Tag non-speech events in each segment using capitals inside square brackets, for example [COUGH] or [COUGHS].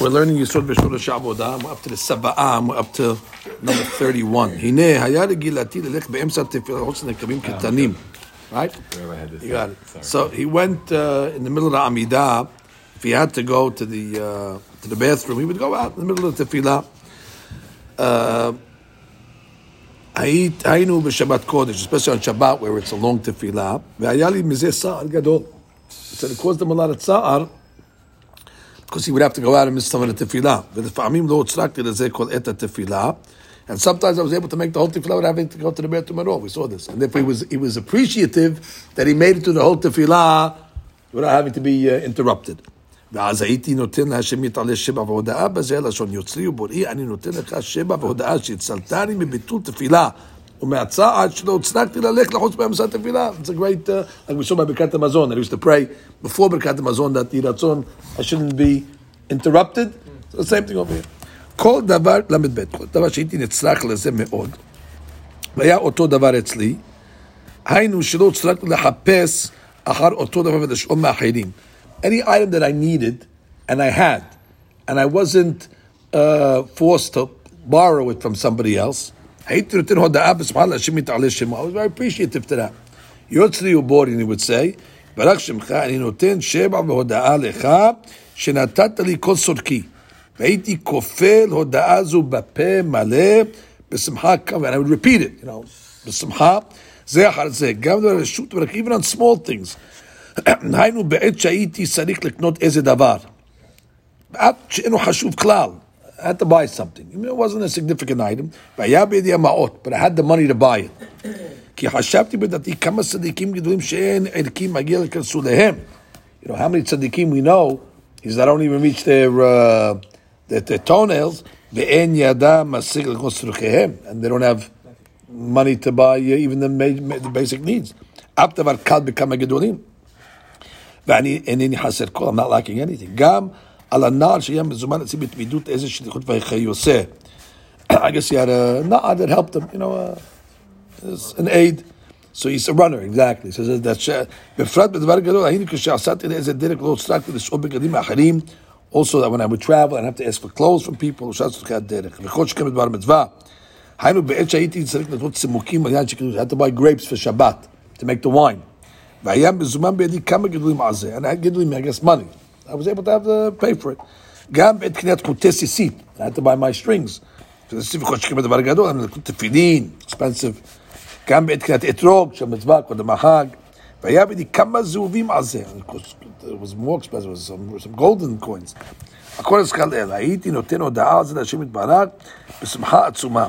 We're learning Yisod B'Shur Sha'avodah. We're up to the Saba'ah. We're up to number 31. הנה, היה לגילתי ללך באמצע תפילה חוץ נקבים קטנים. Right? You got it. So he went uh, in the middle of the Amidah. If he had to go to the uh, to the bathroom, he would go out in the middle of the tefillah. Uh, היינו בשבת קודש, especially on Shabbat where it's a long tefillah, והיה לי מזה צער גדול. So it caused him a lot of צער, because he would have to go out and miss some of the tefillah. ולפעמים לא הוצלחתי לזה כל עת התפילה, and sometimes I was able to make the whole tefillah without having to go to the bathroom at all. We saw this. And if he was, he was appreciative that he made it to the whole tefillah without having to be uh, interrupted. ואז הייתי נותן להשם יתעלה שבע והודאה בזה לשון יוצרי ובוראי, אני נותן לך שבע והודאה שהצלתני מביטול תפילה ומהצעד שלא הצלחתי ללכת לחוץ באמצע התפילה. It's a great, uh, like we saw by ברכת המזון, that I used to pray before ברכת המזון that יהי רצון, I shouldn't be interrupted. So the same thing over here. כל דבר, ל"ב, כל דבר שהייתי נצרך לזה מאוד, והיה אותו דבר אצלי, היינו שלא הצלחתי לחפש אחר אותו דבר ולשאול מאחרים. Any item that I needed, and I had, and I wasn't uh, forced to borrow it from somebody else, הייתי נותן הודעה בשמחה להשם יתעלה שמו. I was very appreciative to that. יוצרי ובורי, he would say, ברך שמך, אני נותן שבע והודעה לך, שנתת לי כל סודקי. והייתי כופל הודעה זו בפה מלא, בשמחה כמה, and I would repeat it, you know, בשמחה, זה אחר זה, גם ברשות, even on small things. [CLEARS THROAT] היינו בעת שהייתי צריך לקנות איזה דבר. בעת שאינו חשוב כלל. I had to buy something. Even it wasn't a significant item. והיה בידי המעות, but I had the money to buy it. כי חשבתי בדעתי כמה צדיקים גדולים שאין ערכי מגיע לכנסוליהם. You know, how many tzaddikim we know is that don't even reach their, uh, their, their toenails, ואין ידם משיג לקנות צורכיהם, and they don't have money to buy uh, even the, the basic needs. אף דבר קל בכמה גדולים. ואני אינני חסר כל, I'm not lacking anything. גם על הנער שהיה מזומן אצלי בתמידות איזה שליחות ויחי עושה. I guess he had a na'ar that helped him, you know, uh, an aid. So he's a runner, exactly. So that בפרט בדבר גדול, היינו כשעשיתי לאיזה דרך לא הצלחתי לשאול בגדים האחרים, also that when I would travel, I'd have to ask for clothes from people, שעשיתי לך הדרך. וכל שכם בדבר מצווה. היינו בעת שהייתי צריך לתת צימוקים, I had to buy grapes for Shabbat, to make the wine. והיה מזומן בידי כמה גידולים על זה, and I had גידולים, I guess money. I was able to have to pay for it. גם בעת קניית חוטי סיסית, I had to buy my strings. שזה סיב יכול שכם בדבר גדול, אני לקנות תפילין, expensive. גם בעת קניית אתרוג של מצווה, קודם החג. והיה בידי כמה זהובים על זה. It was more expensive, it was some, some golden coins. הכל הזכר לאל, הייתי נותן הודעה על זה להשם יתברך בשמחה עצומה.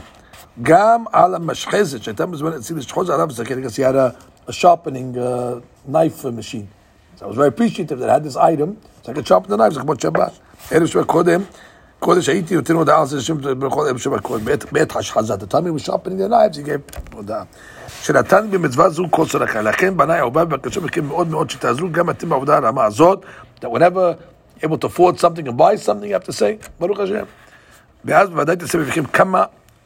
גם על המשחזת שהייתה מזמן אצלי לשחוז עליו, זה כנראה he had a, a sharpening uh, knife machine. So I was very appreciative that I had this item, so I could sharpen the knives, זה כמו שבת. ערב שבת קודם, קודש הייתי נותן הודעה על זה לשם בכל ערב שבת קודם, בעת השחזה. The time he was sharpening the knives, he gave הודעה. שנתן במצווה זו כל צדקה. לכן בניי אהובה בבקשה מכם מאוד מאוד שתעזרו גם אתם בעבודה הרמה הזאת, that whenever able to afford something and buy something, you have to say, ברוך השם. ואז בוודאי תעשה בפניכם כמה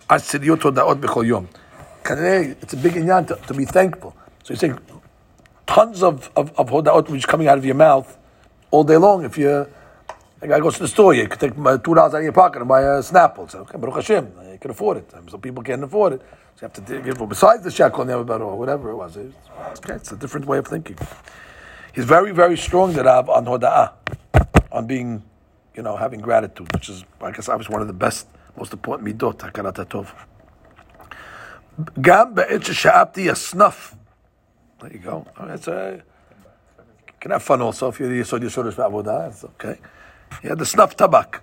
עשיריות הודעות בכל יום. כנראה, it's a big עניין to, to be thankful. So you're saying tons of, of, of hodaot which coming out of your mouth all day long. If you a guy goes to the store, you could take two dollars out of your pocket and buy uh, a Snapple. So, okay, Baruch Hashem, you can afford it. Some people can't afford it. So you have to give, besides the shekel and the or whatever it was. It's, okay, it's a different way of thinking. He's very, very strong, the Rab, on hoda'ah, on being, you know, having gratitude, which is, I guess, obviously one of the best, most important midot, hakarat tov. Gam be'et she'abti snuff. There you go. That's a... you can have fun also if you're יסוד יסוד יש בעבודה, it's okay. He had the snuff טבק.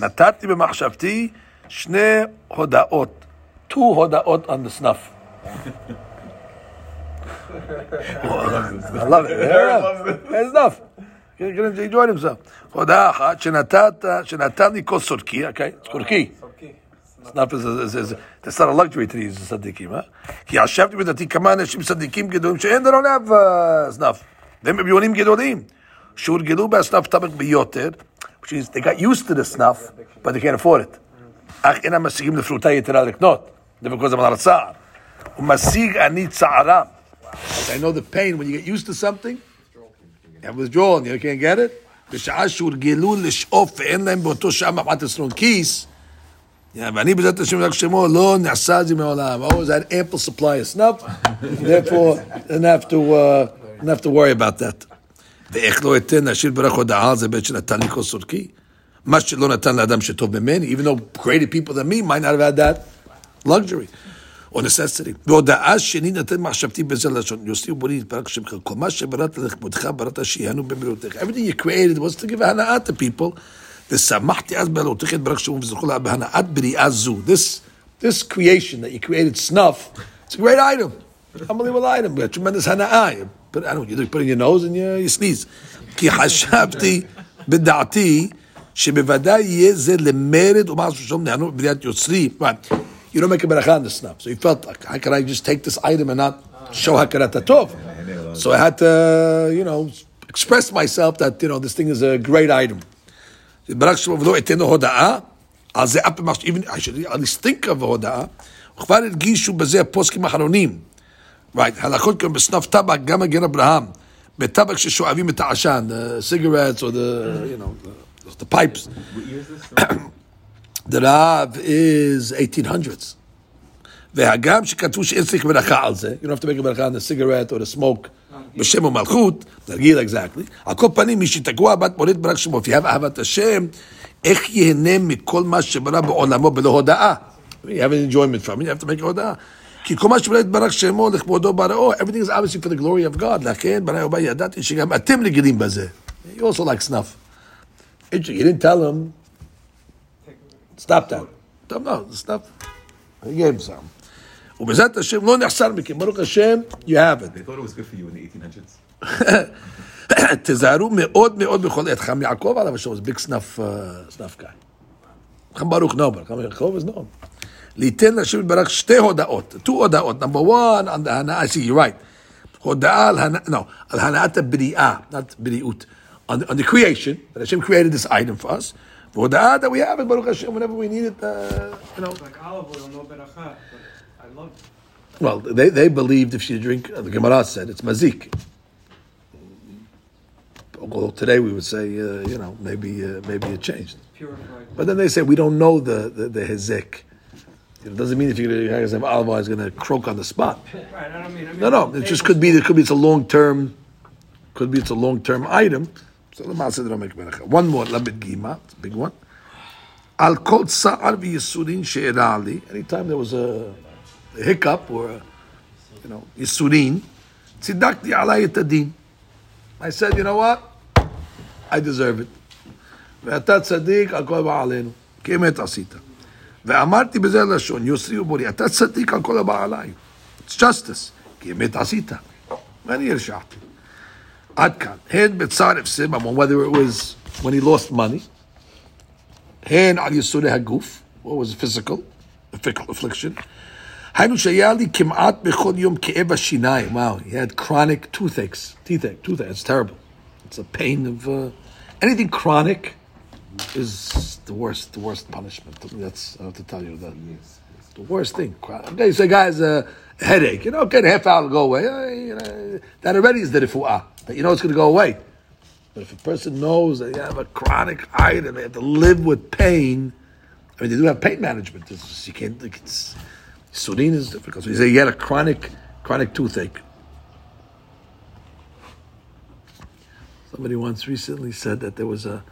נתתי במחשבתי שני הודעות. Two הודעות on the snuff. I love it. Yeah. It's enough. He enjoyed himself. הודעה אחת שנתת, שנתן לי כוס סורקי, אוקיי? סורקי. סנאפ זה it's not a luxury to these צדיקים, אה? כי ישבתי בדעתי כמה אנשים צדיקים גדולים שאין they don't have סנאפ. והם אביונים גדולים. שהורגלו בהסנאפ טבק ביותר, which is they got used to the snuff, but they can't afford it. אך אינם משיגים לפרוטה יתרה לקנות. זה בכל על הצער. ומשיג אני צערם. I know the pain when you get used to something, you have withdrawal and you can't get it. בשעה שהורגלו לשאוף ואין להם באותו שעה מחמת אסרון כיס, ואני בעזרת השם רק שמו לא נעשה את זה מעולם. I always had ample supply of snuff, [LAUGHS] therefore didn't have to, uh, didn't have to worry about that. ואיך לא אתן להשאיר ברך הודעה על זה בעת שנתן לי כל סורקי? מה שלא נתן לאדם שטוב ממני, even though greater people than me might not have had that luxury. או necessity. והודעה שני נתן מחשבתי בזה לשון, יוסי ובורי יתברך שמך, כל מה שבראת לכבודך בראת שיהנו במירותיך. Everything you created was to give הנאה to people. ושמחתי אז באלוהותיך יתברך שמו וזכו לה בהנאת בריאה זו. This, this creation that you created snuff, it's a great item. Unbelievable item. We have tremendous הנאה. But I don't, you put it in your nose and you, you sneeze. כי חשבתי בדעתי שבוודאי יהיה זה למרד ומעש ושלום נענו בבריאת יוצרי. Right. You don't make a beracha on the snuff. So he felt like, how can I just take this item and not show hakarat tov? So I had to, you know, express myself that, you know, this thing is a great item. ברק שלו ולא אתן הודעה, על זה אף פעם, even, I should at least think of הודעה, וכבר הרגישו בזה הפוסקים האחרונים. Right, הלכות גם בסנף טבק, גם מגן אברהם, בטבק ששואבים את העשן, the cigarettes or the, you know, the, the pipes. [COUGHS] The Rav is 1800s. והגם שכתבו שאין צריך ברכה על זה, you don't have to make a ברכה on the cigarette or the smoke, בשם ומלכות, תרגיל exactly, על כל פנים, מי שתקוע בת מוריד ברק שמופיעה באהבת השם, איך ייהנה מכל מה שברא בעולמו בלא הודאה? You have an enjoyment from it, you have to make a הודאה. כי כל מה שברא יתברך שמו לכבודו בראו, everything is obviously for the glory of God, לכן בני ובא ידעתי שגם אתם רגילים בזה. You also like snuff. You didn't tell him, stop that. טוב, לא, זה סתם. He gave him some. ובעזרת השם לא נחסר מכם, ברוך השם, you have it. They thought it was good for you in the 1800s. [LAUGHS] תזהרו מאוד מאוד בכל עת. חם יעקב עליו השם, זה ביג סנאפ סנאפ גאי. חם ברוך but חם יעקב is no. ליתן להשם יתברך שתי הודעות, two הודעות. number one, on the הנאה, I see, you're right. הודעה על הנאה, no, על הנאת הבריאה, not בריאות. On the, on the creation, that Hashem created this item for us. והודעה that we have it, ברוך השם, whenever we need it, uh, you know. Like olive oil, no beracha, but I love it. Well, they, they believed if you drink, the Gemara said it's mazik. Although today we would say, uh, you know, maybe uh, maybe it changed. Purified. But then they say we don't know the the, the hezek. You know, it doesn't mean if you're going to have olive oil, it's going to croak on the spot. [LAUGHS] Right, I don't mean, I mean. No, no, it just could be. It could be it's a long term. Could be it's a long term item. So the Maaseh they don't make beracha. One more, labit gima, it's a big one. Al kol sa'ar v'yisurin she'era ali. Anytime there was a, a hiccup or a, you know, yisurin, tzidakti alay et adin. I said, you know what? I deserve it. ואתה צדיק על כל הבא עלינו, כי אמת עשית. ואמרתי בזה לשון, יוסי ובורי, אתה צדיק על כל הבא עליי. It's justice, כי אמת עשית. ואני הרשעתי. עד כאן. הן בצער הפסד ממון, whether it was when he lost money, הן על יסודי הגוף, what was physical, affliction. היינו שהיה לי כמעט בכל יום כאב השיניים. Wow, he had chronic toothaches. Toothache, toothache, it's terrible. It's a pain of... Uh, anything chronic is the worst, the worst punishment. That's, I have to tell you that. The worst thing. Okay, you say, guy has a headache. You know, okay, half hour will go away. Uh, you know, that already is the refuah. That you know it's going to go away. But if a person knows that you have a chronic item, they have to live with pain. I mean, they do have pain management. It's just, you can't. It's Surin is difficult. So you say you had a chronic, chronic toothache. Somebody once recently said that there was a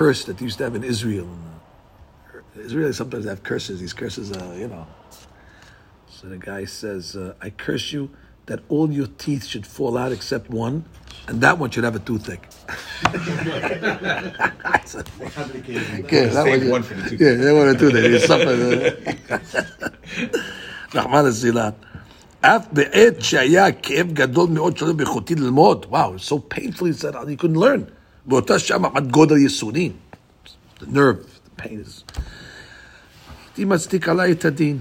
curse that they used to have in Israel. Israelis sometimes have curses. These curses, uh, you know. So the guy says, uh, "I curse you that all your teeth should fall out except one, and that one should have a toothache." I said, Okay, that Save was- one for the two. Yeah, they want to do that. It's something. נחמן הזילן. אף בעת שהיה כאב גדול מאוד שלא ביכולתי ללמוד, וואו, so painfully said, I couldn't learn. באותה שעה מעמד גודל ייסורים. The nerve, the pain is... הייתי מצדיק עליי את הדין.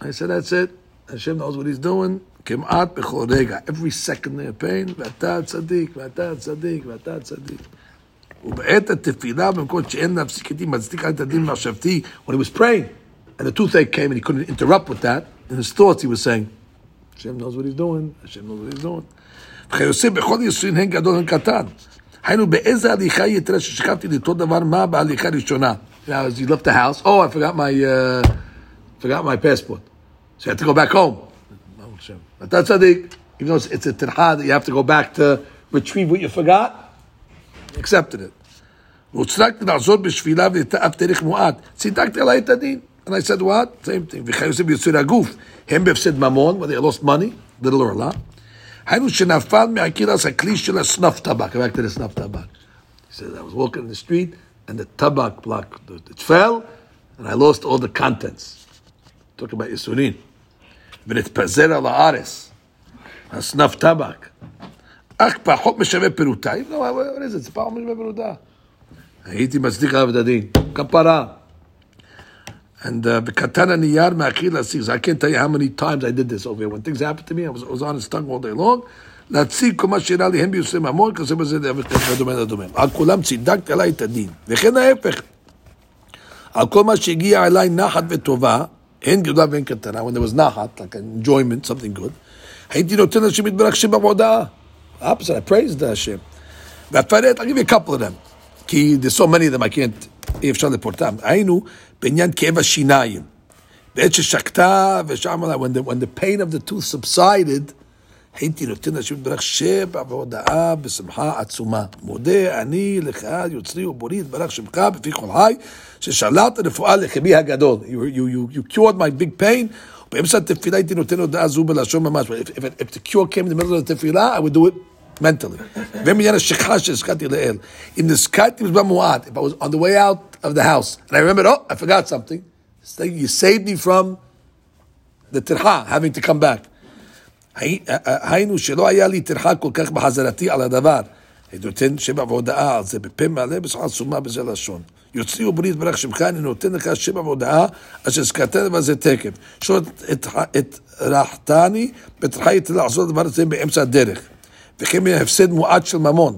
I said, that's it. Hashem knows what he's doing. כמעט בכל רגע. Every second they're pain, ואתה צדיק, ואתה צדיק, ואתה צדיק. ובעת התפילה, במקום שאין להפסיק איתי, מצדיק על את הדין מחשבתי, when he was praying, and the toothache came and he couldn't interrupt with that, in his thoughts he was saying, Hashem knows what he's doing, Hashem knows what he's doing. וכיוצא בכל ייסורים הן גדול הן קטן. היינו באיזה הליכה יתרה ששכבתי לאותו דבר, מה בהליכה ראשונה? Now, as you left the house, oh, I forgot my, uh, forgot my passport. So you have to go back home. אתה צדיק. Even though it's, it's a tirha that you have to go back to retrieve what you forgot, accepted it. והוצלקתי לעזור בשבילה ולתאף דרך מועט. צידקתי עליי את הדין. And I said, what? Same thing. וחיוסים ביצורי הגוף. הם בהפסד ממון, where they lost money, little or a lot. היינו שנפל מהקילס הכלי של הסנוף טבק. back to the snuff טבק. He said, I was walking in the street, and the tabak block, it fell, and I lost all the contents. Talk about Yisurin. ונתפזר על הארץ. הסנף טבק. אך פחות משווה פירוטה. אם לא, what is it? זה פחות משווה פירוטה. הייתי מצדיק עליו את הדין. כפרה. And uh, בקטן הנייר מאכיל להשיג. So I can't tell you how many times I did this over here. When things happened to me, I was, I was on his tongue all day long. להציג כל מה שאירע לי, הם ביוסי ממון, כזה בזה ודומה לדומה. על כולם צידקתי עליי את הדין. וכן ההפך. על כל מה שהגיע אליי נחת וטובה, הן גדולה והן קטנה, when there was נחת, like enjoyment, something good, הייתי נותן לשם יתברך שם בהודעה. opposite, I praised the השם. ואפרט, I'll give you a couple of them. כי there's so many of them, I can't, אי אפשר לפורטם. היינו בעניין כאב השיניים. בעת ששקטה ושם, when the, when the pain of the tooth subsided, הייתי נותן לשם יתברך שבע והודעה בשמחה עצומה. מודה אני לך יוצרי ובורי יתברך שמך בפי כל חי, ששלט רפואה לחמי הגדול. You, you, you, you cured my big pain. באמצע התפילה הייתי נותן הודעה זו בלשון ממש. If, if, if the cure came in the middle of the תפילה, I would do it mentally. ומעניין השכחה שהזכרתי לאל. אם נזכרתי בזמן מועט, if I was on the way out of the house, and I remembered, oh, I forgot something, you saved me from the tirha, having to come back. היינו שלא היה לי טרחה כל כך בחזרתי על הדבר. הייתי נותן שבע והודעה על זה בפה מלא בשעה עצומה בזה לשון. יוצאי וברית ברך שמך, אני נותן לך שבע והודעה, אשר זכרתני בזה תקף. שלא הטרחתני, בטרחה הייתי לעשות דבר הזה באמצע הדרך. וכן מהפסד מועט של ממון.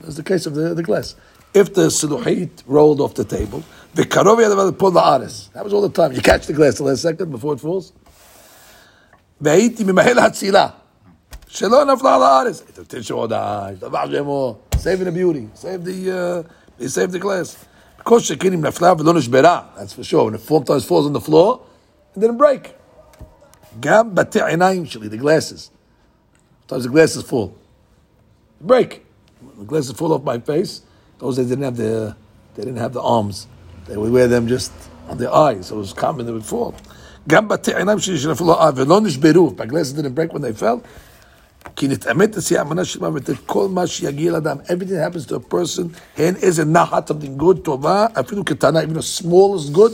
that's the case of the, the glass. If the סלוחית rolled off the table, וקרוב יד הדבר לפול לארץ. That was all the time. You catch the glass the last second before it falls. והייתי ממהל הצילה, שלא נפלה על הארץ. תן שם הודעה, השתבח שמו, save the beauty, save the, uh, save the glass. כל שכן אם נפלה ולא נשברה, that's for sure, when it sometimes falls on the floor, it didn't break. גם בתי עיניים שלי, the glasses. Sometimes the glass is full. Break. The glass is full of my face. Those they didn't have the, they didn't have the arms. They would wear them just on their eyes, so it was common they would fall. גם בתי עיניים שלי שנפלו ולא נשברו, והגלסת didn't break when they fell, כי נתאמת נשיאה אמנה של מוות את כל מה שיגיע לאדם. Everything that happens to a person, הן איזה נחת, something good, טובה, אפילו קטנה, even the smallest good,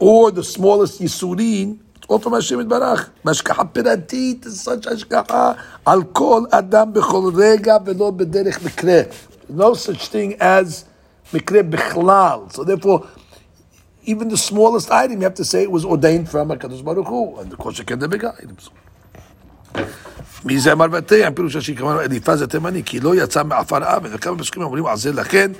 or the smallest ייסורים, All from השם יתברך. בהשגחה פירתית, such השגחה על כל אדם בכל רגע ולא בדרך מקרה. No such thing as מקרה בכלל. So therefore, even the smallest item, you have to say it was ordained from HaKadosh Baruch Hu, and the big items. מי זה אמר בתי, הפירוש השני כמובן אליפז התימני, כי לא יצא מעפר אבן, וכמה פסוקים אומרים על זה, לכן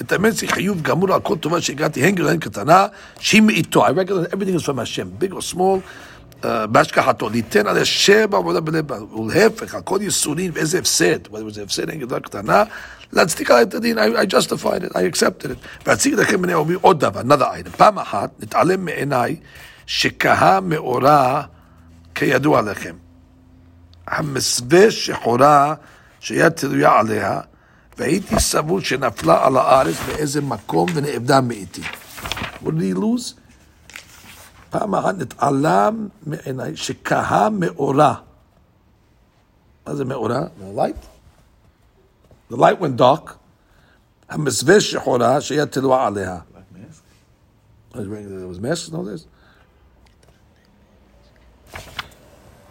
נתאמץ חיוב גמור על כל טובה שהגעתי, הן גדולה הן קטנה, שהיא מאיתו, I recognize everything is from השם, big or small, בהשגחתו, ליתן עליה שבע עבודה בלב, ולהפך, על כל ייסורים ואיזה הפסד, whether זה הפסד הן גדולה קטנה, להצדיק עליה את הדין, I justified it, I accepted it. ואציג לכם בני אומרים עוד דבר, another item. פעם אחת, נתעלם מעיניי, שכהה מאורע, כידוע לכם. המסווה שחורה שהיה תלויה עליה, והייתי סבור שנפלה על הארץ באיזה מקום ונאבדה מאיתי. Lose? פעם אחת נתעלם מעיניי שכהה מאורע. מה זה מאורע? light? The light went dark. המסווה שחורה שהיה תלויה עליה.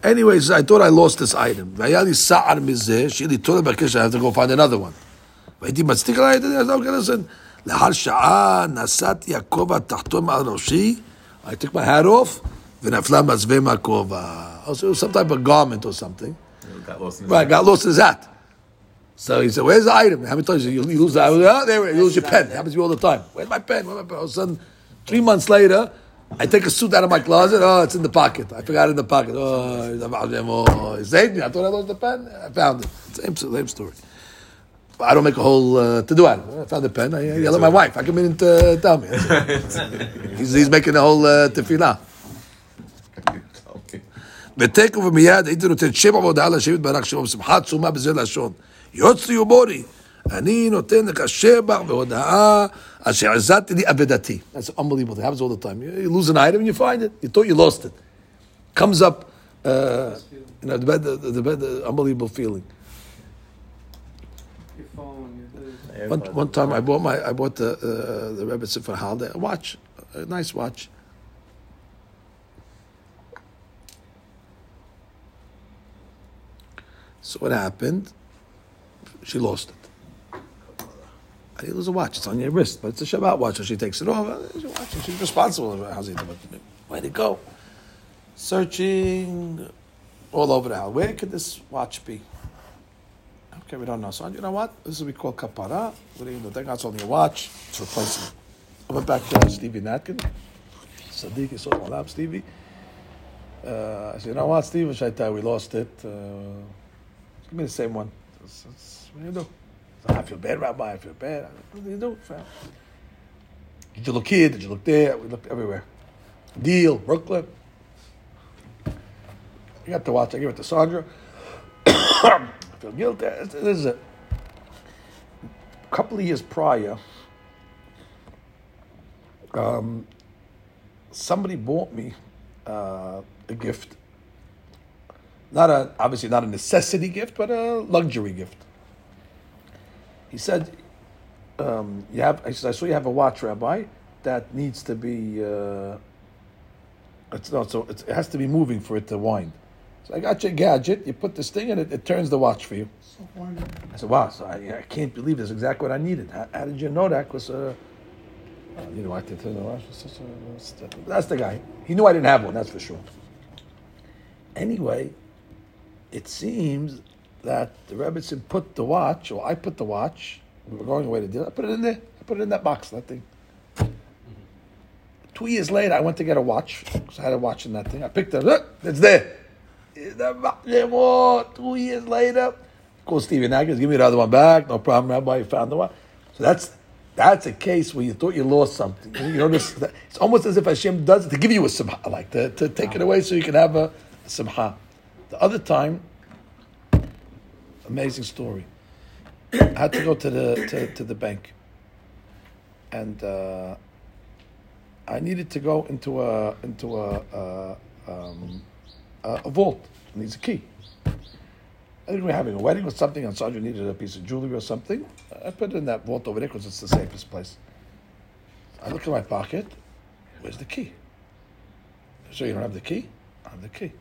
Anyways, I thought I lost this item. והיה לי סער מזה, שיהיה לי תורה בקש, I have to go find another one. והייתי מצדיק עליי, אז okay, listen. לאחר שעה נסעתי הכובע התחתון על ראשי, I took my hat off, ונפלה מזווה מהכובע. Also, it was some type of garment or something. It got lost in his Right, got lost in his hat. So he said, "Where's the item? How many times you, you lose the item? Oh, there, you lose your pen. It happens to you all the time. Where's my pen? Where's my pen?" All of a sudden, three months later, I take a suit out of my closet. Oh, it's in the pocket. I forgot it in the pocket. Oh, oh, he saved me. I thought I lost the pen. I found it. Same, same story. But I don't make a whole uh, to do out of it. I found the pen. I, I yell at my wife. I come in and uh, tell me. [LAUGHS] he's, he's making a whole uh, tefillah. Okay. ותקף ומיד הייתי נותן שבע והודעה לשבת ברק שבע בשמחה עצומה בזה לשון. יוצרי ומורי, אני נותן לך שבח והודעה אשר עזרתי לי אבדתי. That's unbelievable. It happens all the time. You, you lose an item and you find it. You thought you lost it. Comes up, uh, you know, the, bed, the, the, bed, the unbelievable feeling. One, one time I bought my I bought the uh, the Rebbe for holiday a watch, a nice watch. So what happened? She lost it. I didn't lose a watch. It's on your wrist, but it's a Shabbat watch. So she takes it off. It's a watch. She's responsible. How's it? Where'd it go? Searching all over the house. Where could this watch be? Okay, we don't know. So you know what? This is what we call kapara. What are you going to do? Take out only a watch. It's replacing. I went back to Stevie Natkin. Sadiq is my lap, Stevie. Uh, I said, you know what, I tell we lost it? Uh, give me the same one. It's- it's- what do you do? I feel bad, Rabbi. I feel bad. What do you do? Did you look here? Did you look there? We looked everywhere. Deal, Brooklyn. I got the watch. I gave it to Sandra. Feel guilty. This is. A couple of years prior, um, somebody bought me uh, a gift. Not a obviously not a necessity gift, but a luxury gift. He said, um, "You have." I said, "I saw you have a watch, Rabbi, that needs to be. Uh, it's not so. It has to be moving for it to wind." So I got your gadget. You put this thing in it. It turns the watch for you. I said, "Wow!" So I, I can't believe this is exactly what I needed. How, how did you know that? Because uh, uh, you know, I did turn the watch. That's the guy. He knew I didn't have one. That's for sure. Anyway, it seems that the Rebbetzin put the watch, or I put the watch. We were going away to dinner. I put it in there. I put it in that box. That thing. Two years later, I went to get a watch because I had a watch in that thing. I picked it up. It's there. Two years later, call Stephen Atkins, give me the other one back. No problem, Rabbi. You found the one. So that's that's a case where you thought you lost something. You this, it's almost as if Hashem does it to give you a simha, like to, to take it away so you can have a, a simha. The other time, amazing story. I had to go to the to, to the bank, and uh, I needed to go into a into a a, um, a, a vault. Needs a key. I think we were having a wedding or something, and Sandra needed a piece of jewelry or something. I put it in that vault over there because it's the safest place. I look in my pocket. Where's the key? So you don't have the key? I have the key.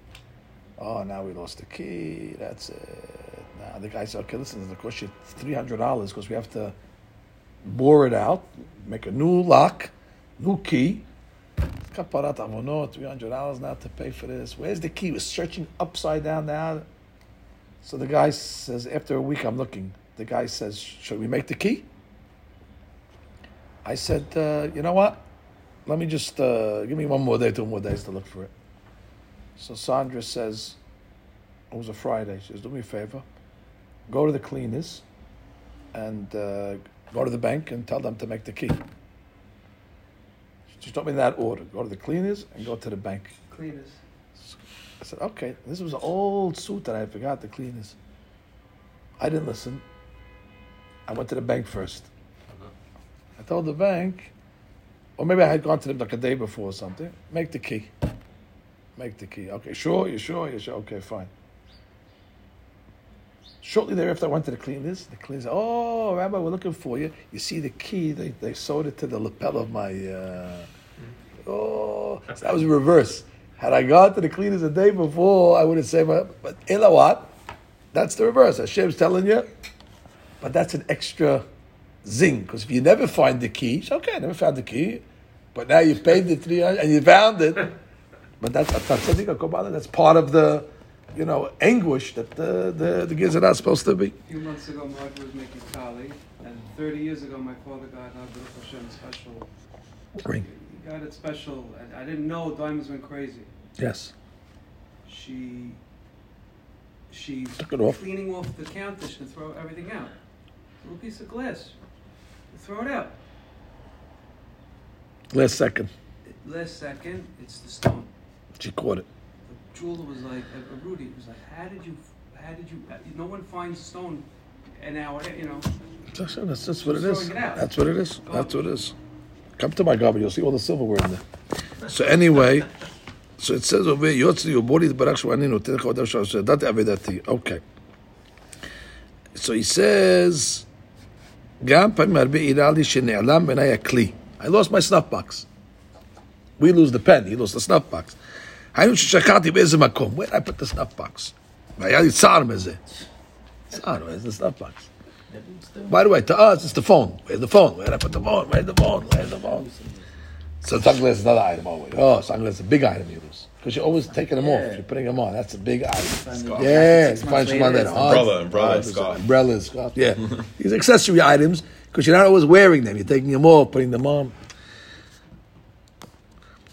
Oh, now we lost the key. That's it. Now the guy said, okay, listen, it'll cost you $300 because we have to bore it out, make a new lock, new key. Kaparat avonot, $300 now to pay for this. Where's the key? We're searching upside down now. So the guy says, after a week, I'm looking. The guy says, should we make the key? I said, uh, you know what? Let me just uh, give me one more day, two more days to look for it. So Sandra says, it was a Friday. She says, do me a favor. Go to the cleaners and uh, go to the bank and tell them to make the key. She told me in that order. Go to the cleaners and go to the bank. cleaners. I said, okay, this was an old suit that I forgot The cleaners. I didn't listen. I went to the bank first. Uh-huh. I told the bank, or maybe I had gone to them like a day before or something, make the key. Make the key. Okay, sure, you sure, you sure? Okay, fine. Shortly thereafter, I went to the cleaners. The cleaners oh, Rabbi, we're looking for you. You see the key, they, they sewed it to the lapel of my... Uh, oh, so that was reverse. Had I gone to the cleaners the day before, I would have said, but, but what? That's the reverse. Hashem's telling you, but that's an extra zing. Because if you never find the key, it's okay, I never found the key, but now you paid the 300 and you found it. But that's that's part of the, you know, anguish that the the, the kids are not supposed to be. A few months ago, Mark was making kali, and 30 years ago, my father got a Hashem special. Ring. He got it special, and I didn't know diamonds went crazy. Yes. She, she's Took it off. cleaning off the counter to throw everything out. Little piece of glass, throw it out. Last second, Last second, it's the stone. she caught it. The jeweler was like, uh, uh, Rudy was like, how did you, how did you? Uh, no one finds stone an hour, you know. That's, that's, that's what it Just is. throwing it out. That's what it is. That's what it is. Come to my garden, you'll see all the silverware in there. So anyway, so it says over here, Yotzi Yobori Barak Shwani Noten Chodar Shal That Avedati. Okay. So he says, גם פעמים הרבה אירע לי שנעלם בעיניי הכלי. I lost my snuff box. We lose the pen, he lost the snuff box. היינו ששכחתי באיזה מקום. Where did I put the snuff box? והיה לי צער מזה. צער, where's the snuff box? By the way, to us, it's the phone. Where's the phone? Where did I put the phone? Where's the phone? Where's the phone? So sunglasses is another item always. Oh, sunglasses is a big item you lose. Because you're always taking them off. Yeah. You're putting them on. That's a big item. Scarf. Yeah, Six you months find some on later, that. it's Umbrella, umbrella, 100%. scarf. Umbrellas, scarf. Yeah. [LAUGHS] These accessory items, because you're not always wearing them. You're taking them off, putting them on.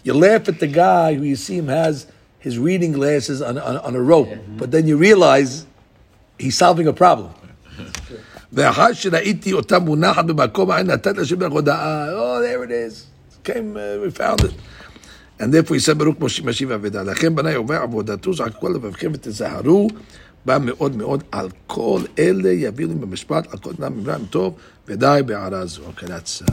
You laugh at the guy who you see him has his reading glasses on, on, on a rope, but then you realize he's solving a problem. ואחר שראיתי אותה מונחת במקום העין נתת לשם לך הודעה, oh there it is, came, uh, we found it. And therefore he said ברוך משיב משיב אבדה. לכן בניי עובר עבודתו, שעל כל לבבכם ותזהרו בה מאוד מאוד על כל אלה יביאו לי במשפט, על כל אדם ממרם טוב, ודי בהערה זו. Okay, that's... Uh,